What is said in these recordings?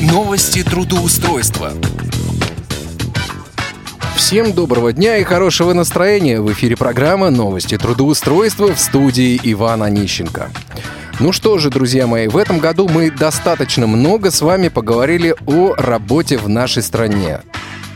Новости трудоустройства. Всем доброго дня и хорошего настроения. В эфире программа «Новости трудоустройства» в студии Ивана Онищенко. Ну что же, друзья мои, в этом году мы достаточно много с вами поговорили о работе в нашей стране.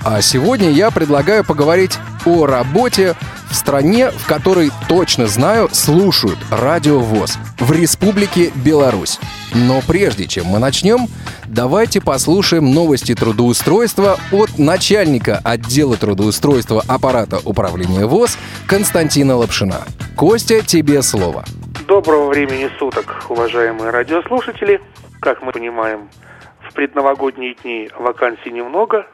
А сегодня я предлагаю поговорить о работе в стране, в которой, точно знаю, слушают Радио ВОЗ, в Республике Беларусь. Но прежде чем мы начнем, давайте послушаем новости трудоустройства от начальника отдела трудоустройства аппарата управления ВОЗ Константина Лапшина. Костя, тебе слово. Доброго времени суток, уважаемые радиослушатели. Как мы понимаем, в предновогодние дни вакансий немного,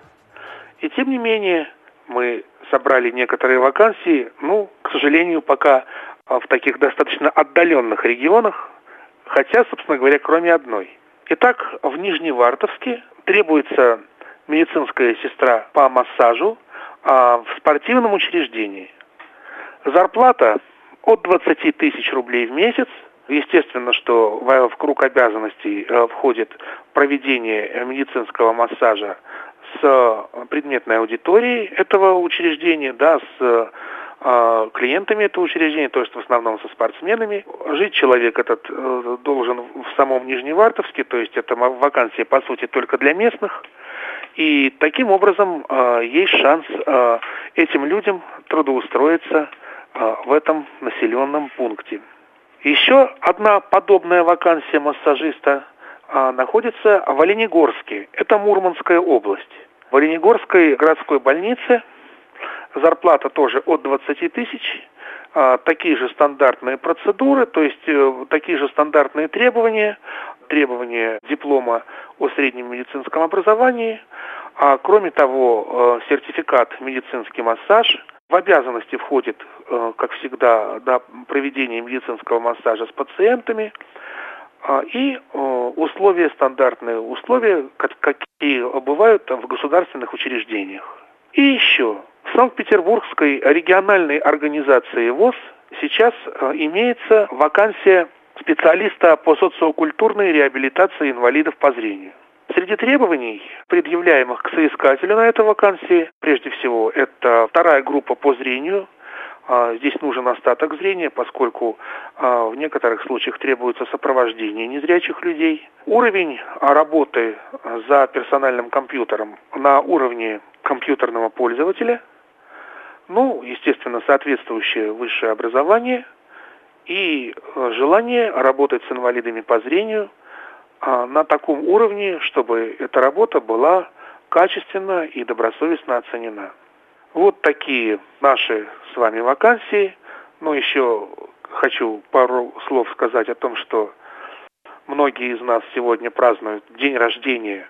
и тем не менее мы собрали некоторые вакансии, ну, к сожалению, пока а, в таких достаточно отдаленных регионах, хотя, собственно говоря, кроме одной. Итак, в Нижневартовске требуется медицинская сестра по массажу а, в спортивном учреждении. Зарплата от 20 тысяч рублей в месяц. Естественно, что в круг обязанностей э, входит проведение медицинского массажа с предметной аудиторией этого учреждения, да, с э, клиентами этого учреждения, то есть в основном со спортсменами. Жить человек этот э, должен в самом Нижневартовске, то есть это вакансия по сути только для местных. И таким образом э, есть шанс э, этим людям трудоустроиться э, в этом населенном пункте. Еще одна подобная вакансия массажиста находится в Оленегорске. Это Мурманская область. В Оленегорской городской больнице зарплата тоже от 20 тысяч. А, такие же стандартные процедуры, то есть э, такие же стандартные требования, требования диплома о среднем медицинском образовании. А кроме того, э, сертификат медицинский массаж. В обязанности входит, э, как всегда, да, проведение медицинского массажа с пациентами – а, и э, условия стандартные, условия, какие бывают в государственных учреждениях. И еще, в Санкт-Петербургской региональной организации ВОЗ сейчас э, имеется вакансия специалиста по социокультурной реабилитации инвалидов по зрению. Среди требований, предъявляемых к соискателю на этой вакансии, прежде всего, это вторая группа по зрению, а, здесь нужен остаток зрения, поскольку а, в некоторых случаях требуется сопровождение незрячих людей. Уровень работы за персональным компьютером на уровне компьютерного пользователя. Ну, естественно, соответствующее высшее образование и а, желание работать с инвалидами по зрению на таком уровне, чтобы эта работа была качественно и добросовестно оценена. Вот такие наши с вами вакансии. Но еще хочу пару слов сказать о том, что многие из нас сегодня празднуют день рождения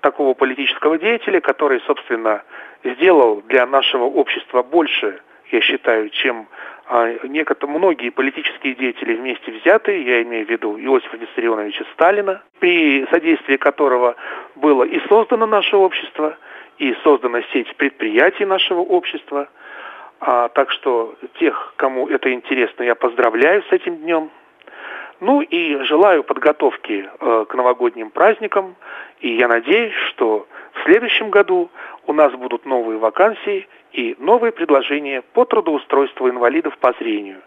такого политического деятеля, который, собственно, сделал для нашего общества больше, я считаю, чем а, некоторые, многие политические деятели вместе взятые, я имею в виду Иосифа Виссарионовича Сталина, при содействии которого было и создано наше общество, и создана сеть предприятий нашего общества. А, так что тех, кому это интересно, я поздравляю с этим днем. Ну и желаю подготовки э, к новогодним праздникам. И я надеюсь, что в следующем году у нас будут новые вакансии и новые предложения по трудоустройству инвалидов по зрению.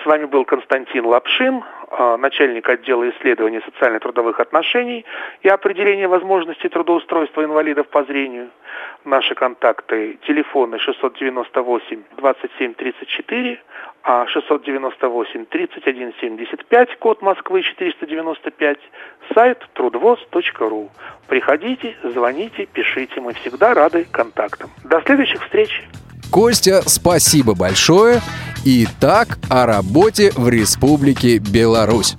С вами был Константин Лапшин, а, начальник отдела исследований социально-трудовых отношений и определения возможностей трудоустройства инвалидов по зрению. Наши контакты телефоны 698 27 34, а 698 31 75, код Москвы 495, сайт трудвоз.ру. Приходите, звоните, пишите, мы всегда рады контактам. До следующих встреч! Костя, спасибо большое. Итак, о работе в Республике Беларусь.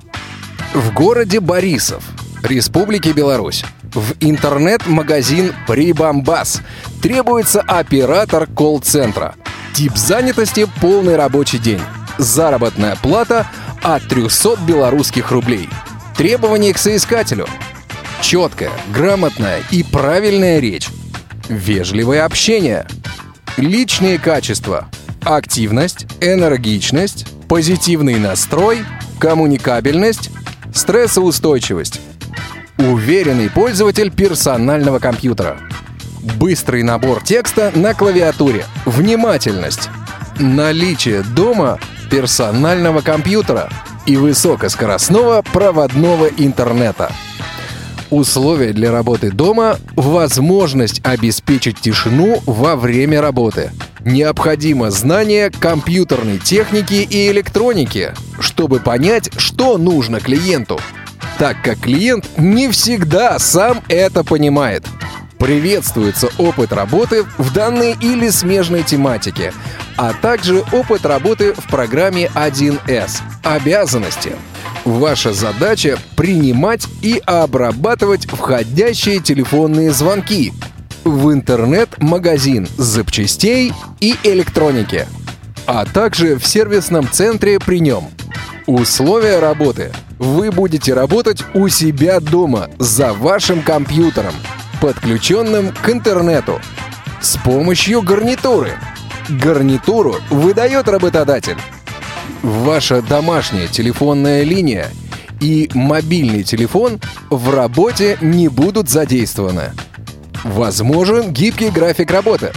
В городе Борисов, Республике Беларусь, в интернет-магазин «Прибамбас» требуется оператор колл-центра. Тип занятости – полный рабочий день. Заработная плата – от 300 белорусских рублей. Требования к соискателю – четкая, грамотная и правильная речь. Вежливое общение – Личные качества. Активность, энергичность, позитивный настрой, коммуникабельность, стрессоустойчивость. Уверенный пользователь персонального компьютера. Быстрый набор текста на клавиатуре. Внимательность. Наличие дома персонального компьютера и высокоскоростного проводного интернета. Условия для работы дома – возможность обеспечить тишину во время работы. Необходимо знание компьютерной техники и электроники, чтобы понять, что нужно клиенту, так как клиент не всегда сам это понимает. Приветствуется опыт работы в данной или смежной тематике, а также опыт работы в программе 1С «Обязанности». Ваша задача — принимать и обрабатывать входящие телефонные звонки в интернет-магазин запчастей и электроники, а также в сервисном центре при нем. Условия работы. Вы будете работать у себя дома, за вашим компьютером, подключенным к интернету, с помощью гарнитуры. Гарнитуру выдает работодатель. Ваша домашняя телефонная линия и мобильный телефон в работе не будут задействованы. Возможен гибкий график работы.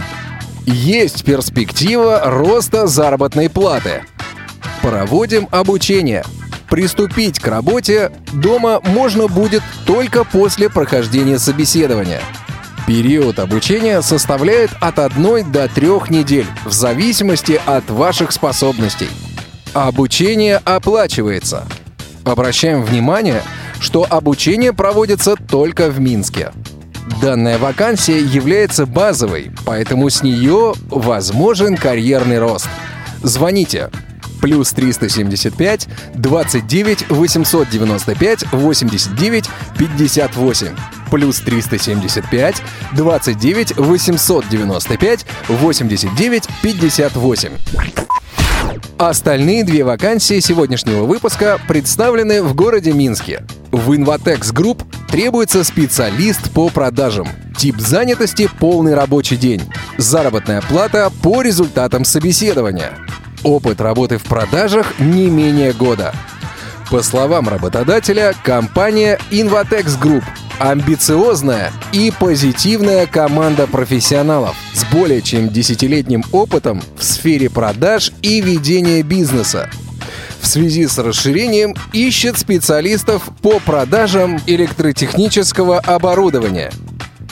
Есть перспектива роста заработной платы. Проводим обучение. Приступить к работе дома можно будет только после прохождения собеседования. Период обучения составляет от 1 до 3 недель в зависимости от ваших способностей – Обучение оплачивается. Обращаем внимание, что обучение проводится только в Минске. Данная вакансия является базовой, поэтому с нее возможен карьерный рост. Звоните плюс 375 29 895 89 58 плюс 375 29 895 89 58 Остальные две вакансии сегодняшнего выпуска представлены в городе Минске. В Invatex Group требуется специалист по продажам. Тип занятости – полный рабочий день. Заработная плата по результатам собеседования. Опыт работы в продажах не менее года. По словам работодателя, компания Invatex Group амбициозная и позитивная команда профессионалов с более чем десятилетним опытом в сфере продаж и ведения бизнеса. В связи с расширением ищет специалистов по продажам электротехнического оборудования.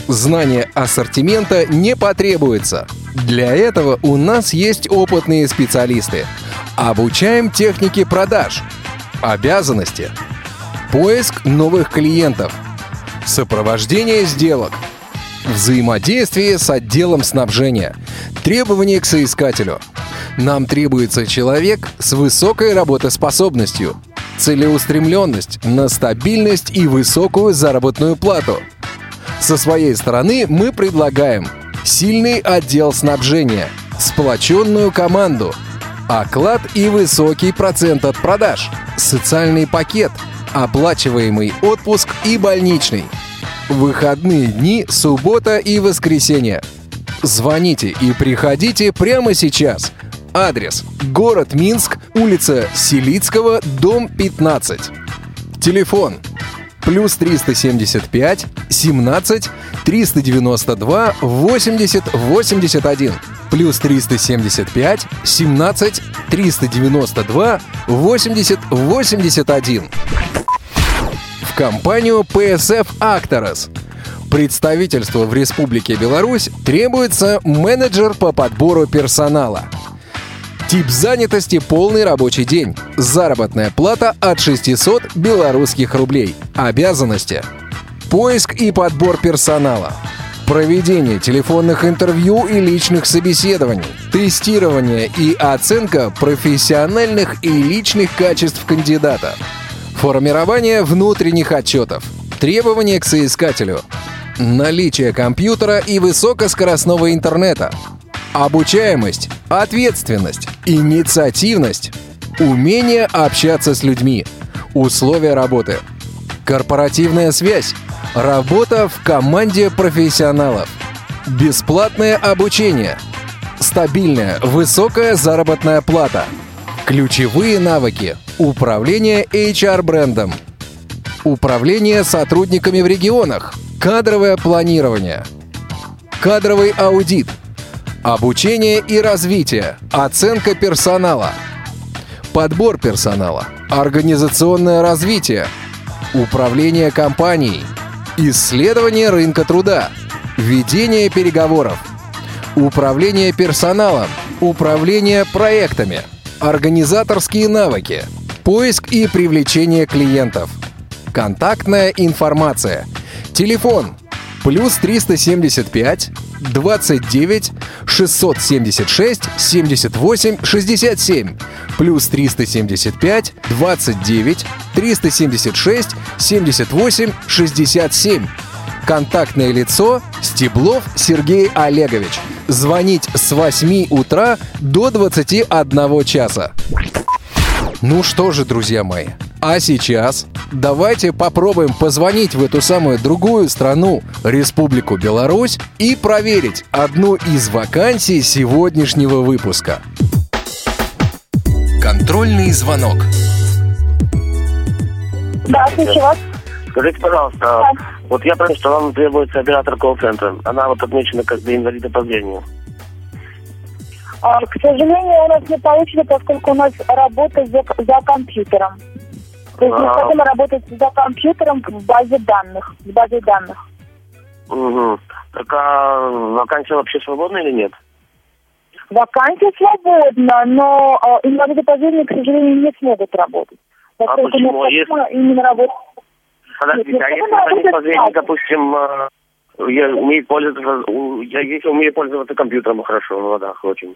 Знание ассортимента не потребуется. Для этого у нас есть опытные специалисты. Обучаем технике продаж. Обязанности. Поиск новых клиентов – Сопровождение сделок. Взаимодействие с отделом снабжения. Требования к соискателю. Нам требуется человек с высокой работоспособностью, целеустремленность на стабильность и высокую заработную плату. Со своей стороны мы предлагаем сильный отдел снабжения, сплоченную команду, оклад и высокий процент от продаж, социальный пакет – оплачиваемый отпуск и больничный. Выходные дни, суббота и воскресенье. Звоните и приходите прямо сейчас. Адрес – город Минск, улица Селицкого, дом 15. Телефон плюс 375 17 392 80 81 плюс 375 17 392 80 81 компанию PSF Actors. Представительству в Республике Беларусь требуется менеджер по подбору персонала. Тип занятости – полный рабочий день. Заработная плата от 600 белорусских рублей. Обязанности – поиск и подбор персонала. Проведение телефонных интервью и личных собеседований, тестирование и оценка профессиональных и личных качеств кандидата – Формирование внутренних отчетов. Требования к соискателю. Наличие компьютера и высокоскоростного интернета. Обучаемость, ответственность, инициативность, умение общаться с людьми, условия работы, корпоративная связь, работа в команде профессионалов, бесплатное обучение, стабильная высокая заработная плата, ключевые навыки – Управление HR-брендом. Управление сотрудниками в регионах. Кадровое планирование. Кадровый аудит. Обучение и развитие. Оценка персонала. Подбор персонала. Организационное развитие. Управление компанией. Исследование рынка труда. Ведение переговоров. Управление персоналом. Управление проектами. Организаторские навыки. Поиск и привлечение клиентов. Контактная информация. Телефон плюс 375 29 676 78 67 плюс 375 29 376 78 67 Контактное лицо Стеблов Сергей Олегович. Звонить с 8 утра до 21 часа. Ну что же, друзья мои, а сейчас давайте попробуем позвонить в эту самую другую страну, Республику Беларусь, и проверить одну из вакансий сегодняшнего выпуска. Контрольный звонок. Да, слышу вас. Скажите, пожалуйста, вот я понял, что вам требуется оператор колл-центра. Она вот отмечена как бы инвалида по зрению. А, к сожалению, у нас не получится, поскольку у нас работа за, за компьютером. То есть А. необходимо работать за компьютером в базе данных. В базе данных. Угу. Так а вакансия вообще свободна или нет? Вакансия свободна, но а, инвалиды по зрению, к сожалению, не смогут работать. Поскольку почему? необходимо именно работать. Подождите, Нет, а если она инвалид по работает зрению, так. допустим, э, я умею пользоваться, я если умею пользоваться компьютером хорошо, в водах очень.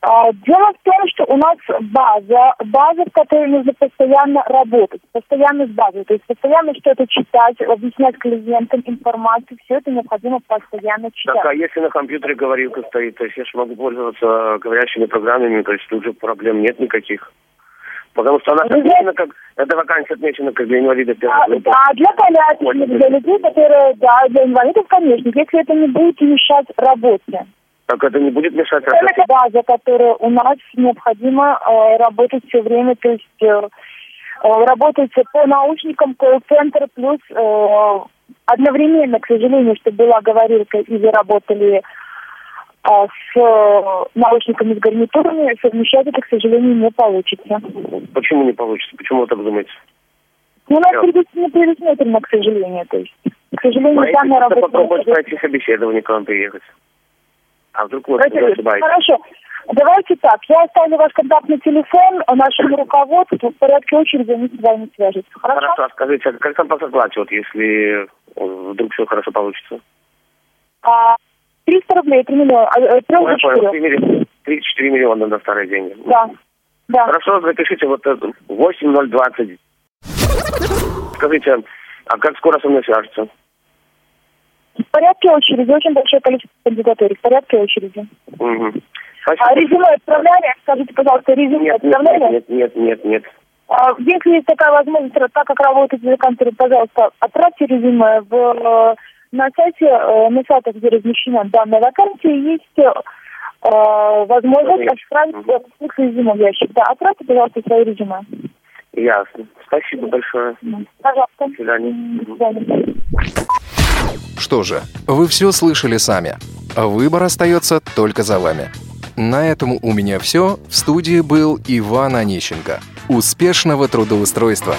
А, Дело в том, что у нас база, база, в которой нужно постоянно работать, постоянно с базой, то есть постоянно что-то читать, объяснять клиентам информацию, все это необходимо постоянно читать. Так, а если на компьютере говорилка стоит, то есть я же могу пользоваться говорящими программами, то есть тут же проблем нет никаких. Потому что она Вы отмечена как, эта вакансия отмечена как для инвалида первой А, группы. да, для колясочных, для людей, которые, да, для инвалидов, конечно, если это не будет мешать работе. Так это не будет мешать работе? Это база, которая у нас необходимо э, работать все время, то есть э, э, работать по наушникам, колл-центр, плюс э, одновременно, к сожалению, чтобы была говорилка, и вы работали э, с э, наушниками, с гарнитурами, совмещать это, к сожалению, не получится. Почему не получится? Почему вы так думаете? Ну, у нас предус- не предусмотрено, к сожалению, то есть, к сожалению, Знаете, данная работа... попробовать пройти собеседование к вам приехать. А вдруг ошибаетесь? Хорошо. Давайте так. Я оставлю ваш контактный телефон нашему руководству. В порядке очереди они с вами свяжутся. Хорошо? Хорошо, а скажите, а как там по зарплате, вот если э, вдруг все хорошо получится? А, 300 рублей, 3 миллиона. а, э, Трех Ну, до я понял, четырех. 3 милли- 34 миллиона на старые деньги. Да. Да. Хорошо, запишите вот это 8020. Скажите, а как скоро со мной свяжутся? В порядке очереди. Очень большое количество кандидатур. В порядке очереди. Угу. А резюме отправляли? Скажите, пожалуйста, резюме Нет, нет, отправляли? нет, нет, нет, нет. А, Если есть такая возможность, так как работаете за компьютером, пожалуйста, отправьте резюме в, э, на сайте, э, на сайтах, где размещена данная вакансия, есть э, возможность отправить ссылку резюме в ящик. Да, отправьте, пожалуйста, свое резюме. Ясно. Спасибо большое. Пожалуйста. До свидания. До свидания. Что же, вы все слышали сами. Выбор остается только за вами. На этом у меня все. В студии был Иван Онищенко. Успешного трудоустройства!